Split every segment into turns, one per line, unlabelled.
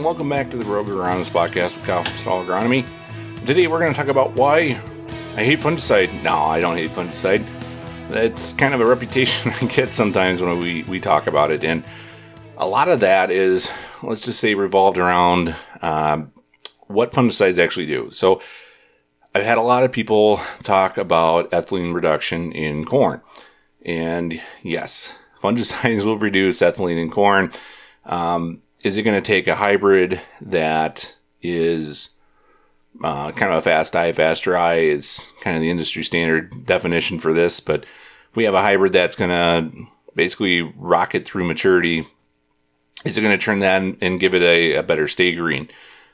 and welcome back to the Rogue Agronomist podcast with Kyle from Stall Agronomy. Today we're going to talk about why I hate fungicide. No, I don't hate fungicide. It's kind of a reputation I get sometimes when we, we talk about it, and a lot of that is, let's just say, revolved around uh, what fungicides actually do. So I've had a lot of people talk about ethylene reduction in corn. And yes, fungicides will reduce ethylene in corn. Um, is it going to take a hybrid that is uh, kind of a fast die, fast dry? Is kind of the industry standard definition for this. But if we have a hybrid that's going to basically rocket through maturity, is it going to turn that and give it a, a better stay green?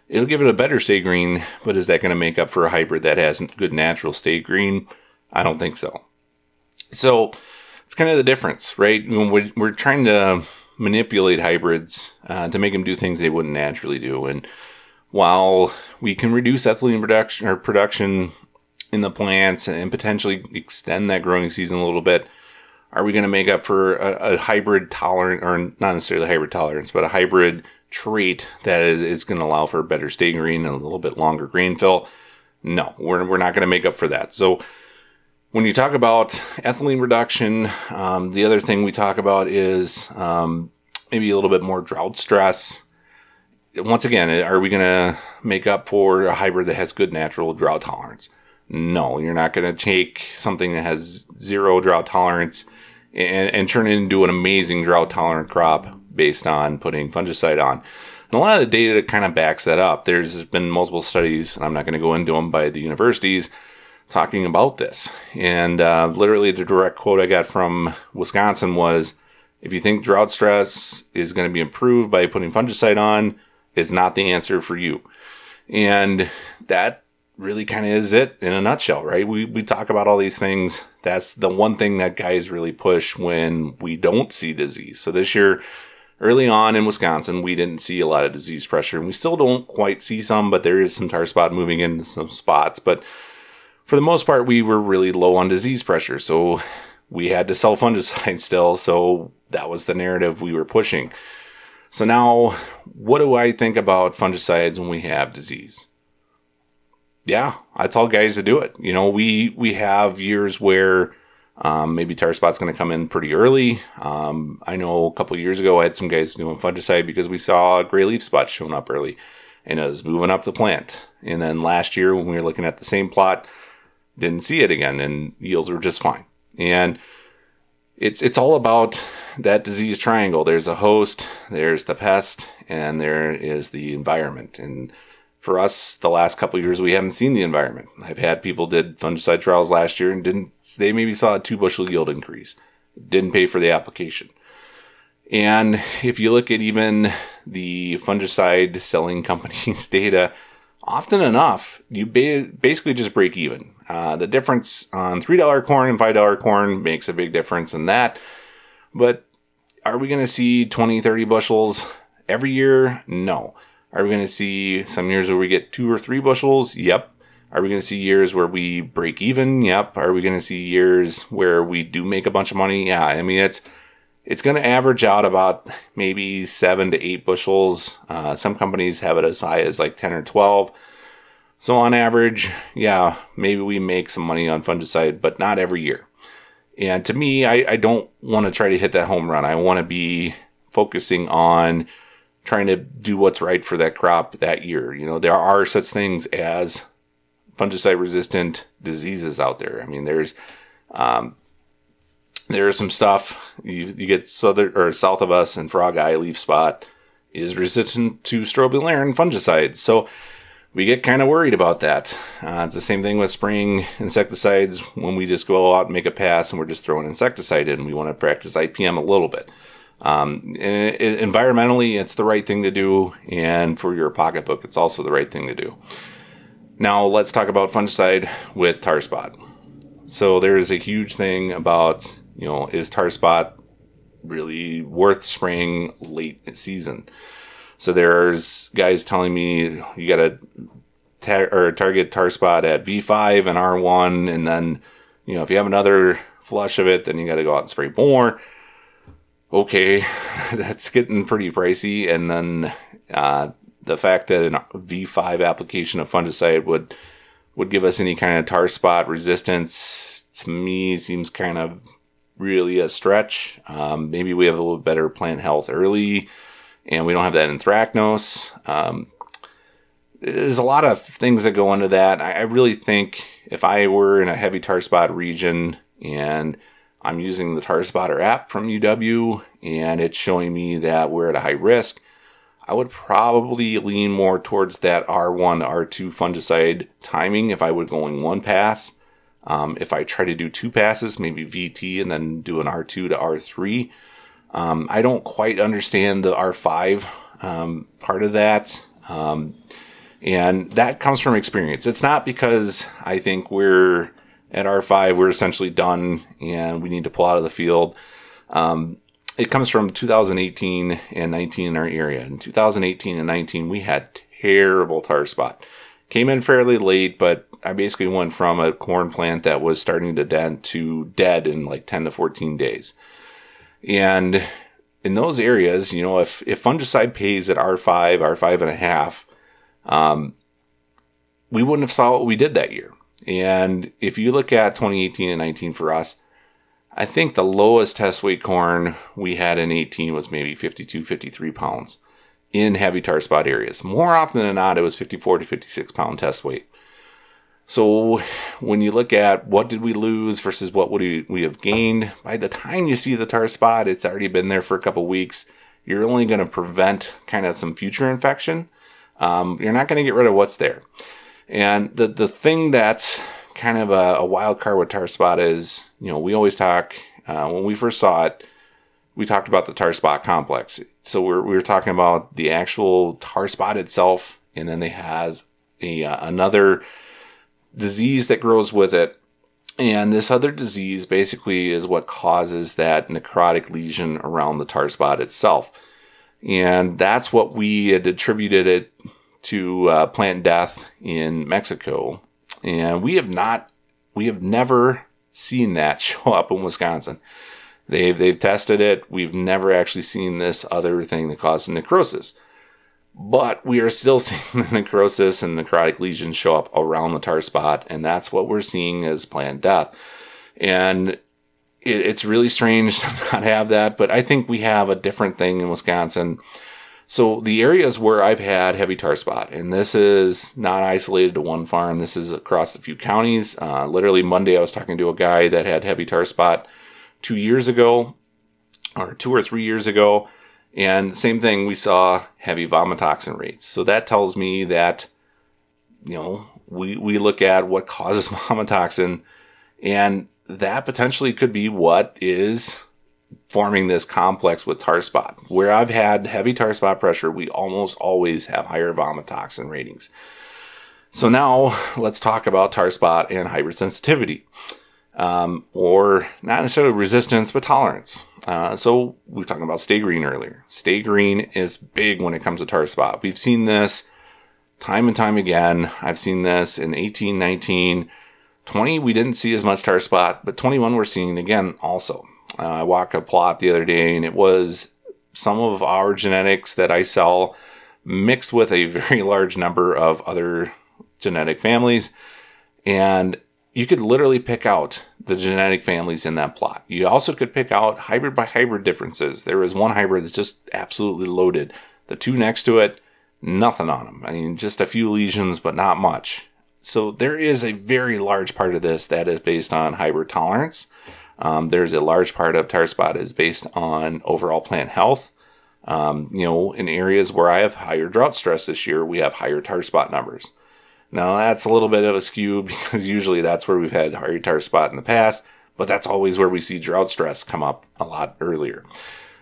It'll give it a better stay green, but is that going to make up for a hybrid that has good natural stay green? I don't think so. So it's kind of the difference, right? When we're, we're trying to manipulate hybrids uh, to make them do things they wouldn't naturally do. And while we can reduce ethylene production or production in the plants and potentially extend that growing season a little bit, are we going to make up for a, a hybrid tolerant, or not necessarily hybrid tolerance, but a hybrid trait that is, is going to allow for better stay green and a little bit longer grain fill? No, we're, we're not going to make up for that. So when you talk about ethylene reduction, um, the other thing we talk about is um, maybe a little bit more drought stress. Once again, are we going to make up for a hybrid that has good natural drought tolerance? No, you're not going to take something that has zero drought tolerance and, and turn it into an amazing drought tolerant crop based on putting fungicide on. And a lot of the data kind of backs that up. There's been multiple studies, and I'm not going to go into them by the universities, talking about this. And uh, literally, the direct quote I got from Wisconsin was if you think drought stress is going to be improved by putting fungicide on, it's not the answer for you. And that really kind of is it in a nutshell, right? We, we talk about all these things. That's the one thing that guys really push when we don't see disease. So this year, early on in Wisconsin, we didn't see a lot of disease pressure, and we still don't quite see some, but there is some tar spot moving into some spots. But for the most part, we were really low on disease pressure. So we had to sell fungicide still. So that was the narrative we were pushing. So now, what do I think about fungicides when we have disease? Yeah, I tell guys to do it. You know, we we have years where um, maybe tar spot's going to come in pretty early. Um, I know a couple years ago I had some guys doing fungicide because we saw a gray leaf spot showing up early, and it was moving up the plant. And then last year when we were looking at the same plot, didn't see it again, and yields were just fine. And it's it's all about that disease triangle. There's a host, there's the pest, and there is the environment. And for us, the last couple years, we haven't seen the environment. I've had people did fungicide trials last year and didn't. They maybe saw a two bushel yield increase, didn't pay for the application. And if you look at even the fungicide selling companies' data, often enough, you ba- basically just break even. Uh, the difference on $3 corn and $5 corn makes a big difference in that. But are we going to see 20, 30 bushels every year? No. Are we going to see some years where we get two or three bushels? Yep. Are we going to see years where we break even? Yep. Are we going to see years where we do make a bunch of money? Yeah. I mean, it's it's going to average out about maybe seven to eight bushels. Uh, some companies have it as high as like 10 or 12. So on average, yeah, maybe we make some money on fungicide, but not every year. And to me, I, I don't want to try to hit that home run. I want to be focusing on trying to do what's right for that crop that year. You know, there are such things as fungicide resistant diseases out there. I mean, there's, um, there's some stuff you, you get southern or south of us and frog eye leaf spot is resistant to strobilurin fungicides. So we get kind of worried about that. Uh, it's the same thing with spraying insecticides when we just go out and make a pass and we're just throwing insecticide in. We want to practice IPM a little bit. Um, it, environmentally, it's the right thing to do, and for your pocketbook, it's also the right thing to do. Now, let's talk about fungicide with tar spot. So, there's a huge thing about, you know, is tar spot really worth spraying late season? So there's guys telling me you got to tar- or target tar spot at V5 and R1, and then you know if you have another flush of it, then you got to go out and spray more. Okay, that's getting pretty pricey, and then uh, the fact that a V5 application of fungicide would would give us any kind of tar spot resistance to me seems kind of really a stretch. Um, maybe we have a little better plant health early, and we don't have that anthracnose. Um, there's a lot of things that go into that. I, I really think if I were in a heavy tar spot region and I'm using the Tar Spotter app from UW and it's showing me that we're at a high risk, I would probably lean more towards that R1 R2 fungicide timing if I were going one pass. Um, if I try to do two passes, maybe VT and then do an R2 to R3. Um, I don't quite understand the R5 um, part of that. Um, and that comes from experience. It's not because I think we're at R5, we're essentially done and we need to pull out of the field. Um, it comes from 2018 and 19 in our area. In 2018 and 19, we had terrible tar spot. Came in fairly late, but I basically went from a corn plant that was starting to dent to dead in like 10 to 14 days. And in those areas, you know, if, if fungicide pays at R5, R5 and a half, um, we wouldn't have saw what we did that year. And if you look at 2018 and 19 for us, I think the lowest test weight corn we had in 18 was maybe 52, 53 pounds in heavy tar spot areas. More often than not, it was 54 to 56 pound test weight. So when you look at what did we lose versus what would we, have gained, by the time you see the tar spot, it's already been there for a couple weeks. You're only going to prevent kind of some future infection. Um, you're not going to get rid of what's there. And the the thing that's kind of a, a wild card with tar spot is, you know, we always talk uh, when we first saw it, we talked about the tar spot complex. So we're, we were talking about the actual tar spot itself, and then they has a uh, another disease that grows with it. And this other disease basically is what causes that necrotic lesion around the tar spot itself. And that's what we had attributed it to uh, plant death in Mexico and we have not, we have never seen that show up in Wisconsin. They've, they've tested it. We've never actually seen this other thing that causes necrosis. But we are still seeing the necrosis and necrotic lesions show up around the tar spot, and that's what we're seeing as plant death. And it, it's really strange to not have that, but I think we have a different thing in Wisconsin so the areas where I've had heavy tar spot, and this is not isolated to one farm. This is across a few counties. Uh, literally Monday, I was talking to a guy that had heavy tar spot two years ago, or two or three years ago, and same thing. We saw heavy vomitoxin rates. So that tells me that you know we we look at what causes vomitoxin, and that potentially could be what is forming this complex with tar spot. Where I've had heavy tar spot pressure, we almost always have higher vomitoxin ratings. So now let's talk about tar spot and hypersensitivity. sensitivity. Um, or not necessarily resistance, but tolerance. Uh, so we were talking about stay green earlier. Stay green is big when it comes to tar spot. We've seen this time and time again. I've seen this in 18, 19, 20. We didn't see as much tar spot, but 21 we're seeing again also. Uh, I walked a plot the other day and it was some of our genetics that I sell mixed with a very large number of other genetic families. And you could literally pick out the genetic families in that plot. You also could pick out hybrid by hybrid differences. There is one hybrid that's just absolutely loaded. The two next to it, nothing on them. I mean, just a few lesions, but not much. So there is a very large part of this that is based on hybrid tolerance. Um, there's a large part of tar spot is based on overall plant health. Um, you know, in areas where I have higher drought stress this year, we have higher tar spot numbers. Now that's a little bit of a skew because usually that's where we've had higher tar spot in the past, but that's always where we see drought stress come up a lot earlier.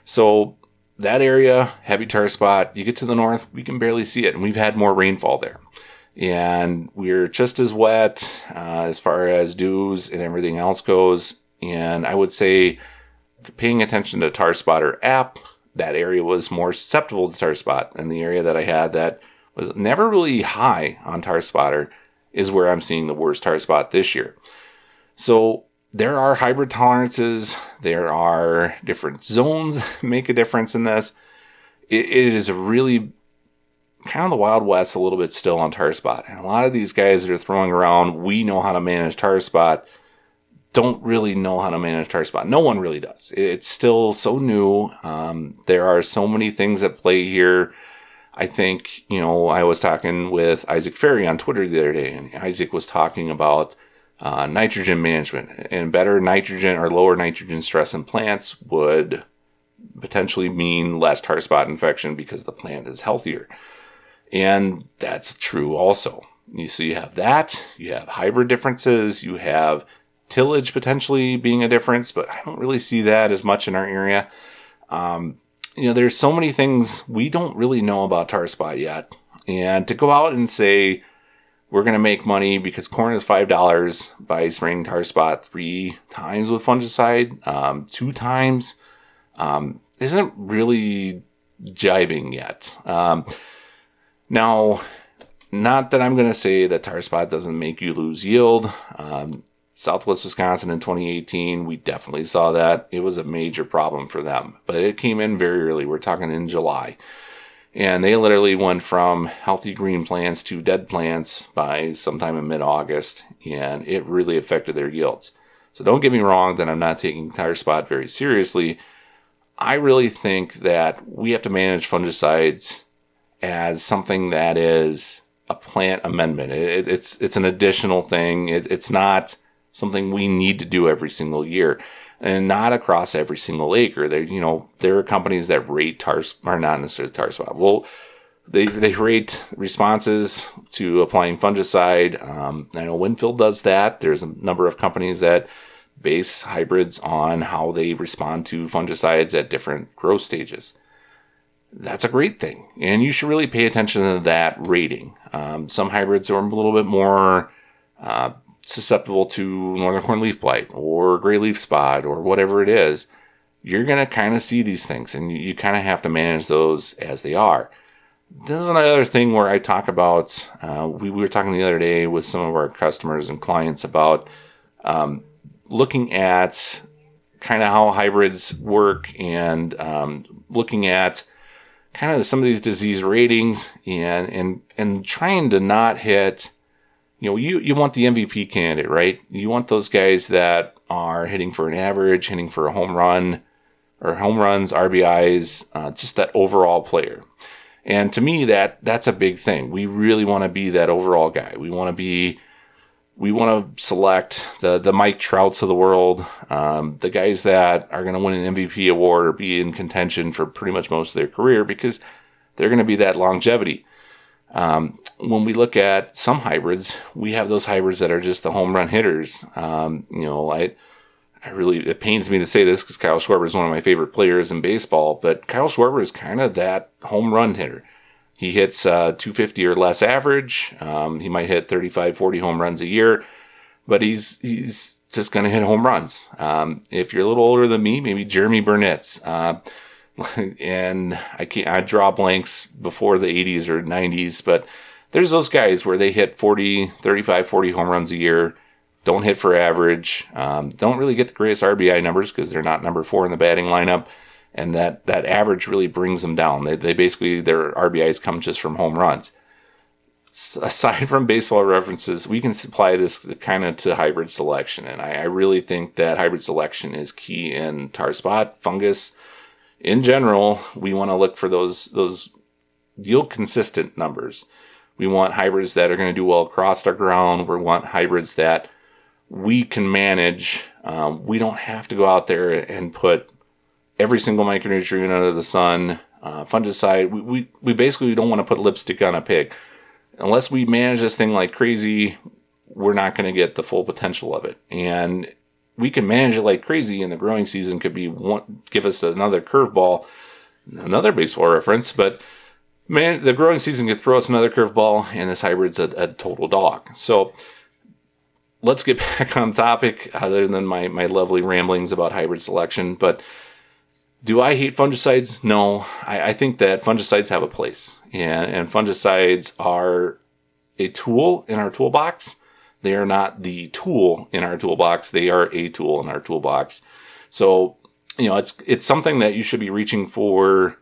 So that area, heavy tar spot, you get to the north, we can barely see it, and we've had more rainfall there. And we're just as wet uh, as far as dews and everything else goes and I would say paying attention to Tar Spotter app, that area was more susceptible to Tar Spot. And the area that I had that was never really high on Tar Spotter is where I'm seeing the worst Tar Spot this year. So there are hybrid tolerances. There are different zones make a difference in this. it, it is really kind of the Wild West a little bit still on tar spot. And a lot of these guys that are throwing around, we know how to manage tar spot, don't really know how to manage tar spot. No one really does. It's still so new. Um, there are so many things at play here. I think, you know, I was talking with Isaac Ferrie on Twitter the other day, and Isaac was talking about uh, nitrogen management and better nitrogen or lower nitrogen stress in plants would potentially mean less tar spot infection because the plant is healthier. And that's true also. You so you have that, you have hybrid differences, you have tillage potentially being a difference, but I don't really see that as much in our area. Um, you know, there's so many things we don't really know about tar spot yet. And to go out and say we're going to make money because corn is $5 by spraying tar spot three times with fungicide, um, two times, um, isn't really jiving yet. Um, now, not that I'm going to say that tar spot doesn't make you lose yield. Southwest Wisconsin in 2018, we definitely saw that. It was a major problem for them, but it came in very early. We're talking in July. And they literally went from healthy green plants to dead plants by sometime in mid August, and it really affected their yields. So don't get me wrong that I'm not taking tar spot very seriously. I really think that we have to manage fungicides as something that is a plant amendment. It, it's it's an additional thing. It, it's not something we need to do every single year and not across every single acre. There, you know, there are companies that rate tar are not necessarily tar spot. Well, they they rate responses to applying fungicide. Um, I know Winfield does that. There's a number of companies that base hybrids on how they respond to fungicides at different growth stages. That's a great thing, and you should really pay attention to that rating. Um, some hybrids are a little bit more uh, susceptible to northern corn leaf blight or gray leaf spot or whatever it is, you're going to kind of see these things and you, you kind of have to manage those as they are. This is another thing where I talk about, uh, we, we, were talking the other day with some of our customers and clients about um, looking at kind of how hybrids work and um, looking at kind of some of these disease ratings and, and, and trying to not hit you know, you, you want the MVP candidate, right? You want those guys that are hitting for an average, hitting for a home run, or home runs, RBIs, uh, just that overall player. And to me, that that's a big thing. We really want to be that overall guy. We want to be, we want to select the the Mike Trouts of the world, um, the guys that are going to win an MVP award or be in contention for pretty much most of their career because they're going to be that longevity. Um, when we look at some hybrids, we have those hybrids that are just the home run hitters. Um, you know, I, I really, it pains me to say this because Kyle Schwarber is one of my favorite players in baseball, but Kyle Schwarber is kind of that home run hitter. He hits uh, 250 or less average. Um, he might hit 35, 40 home runs a year, but he's, he's just going to hit home runs. Um, if you're a little older than me, maybe Jeromy Burnitz. Uh, and I can't I draw blanks before the 80s or 90s, but there's those guys where they hit 40, 35, 40 home runs a year, don't hit for average, um, don't really get the greatest RBI numbers because they're not number four in the batting lineup, and that that average really brings them down. They, they basically their RBIs come just from home runs. Aside from baseball references, we can supply this kind of to hybrid selection, and I, I really think that hybrid selection is key in tar spot fungus in general, we want to look for those those yield consistent numbers. We want hybrids that are going to do well across our ground. We want hybrids that we can manage. Um, we don't have to go out there and put every single micronutrient under the sun, uh, fungicide. We, we, we basically don't want to put lipstick on a pig. Unless we manage this thing like crazy, we're not going to get the full potential of it. And we can manage it like crazy, and the growing season could be one, give us another curveball, another baseball reference. But man, the growing season could throw us another curveball, and this hybrid's a, a total dog. So let's get back on topic, other than my my lovely ramblings about hybrid selection. But do I hate fungicides? No, I, I think that fungicides have a place, and and fungicides are a tool in our toolbox they are not the tool in our toolbox. They are a tool in our toolbox. So, you know, it's, it's something that you should be reaching for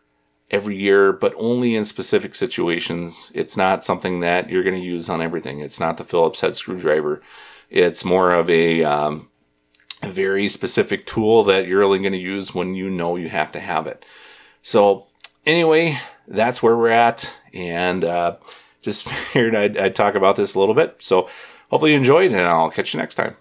every year, but only in specific situations. It's not something that you're going to use on everything. It's not the Phillips head screwdriver. It's more of a, um, a very specific tool that you're only going to use when you know you have to have it. So anyway, that's where we're at. And, uh, just figured I'd, I'd talk about this a little bit. So hopefully you enjoyed and I'll catch you next time.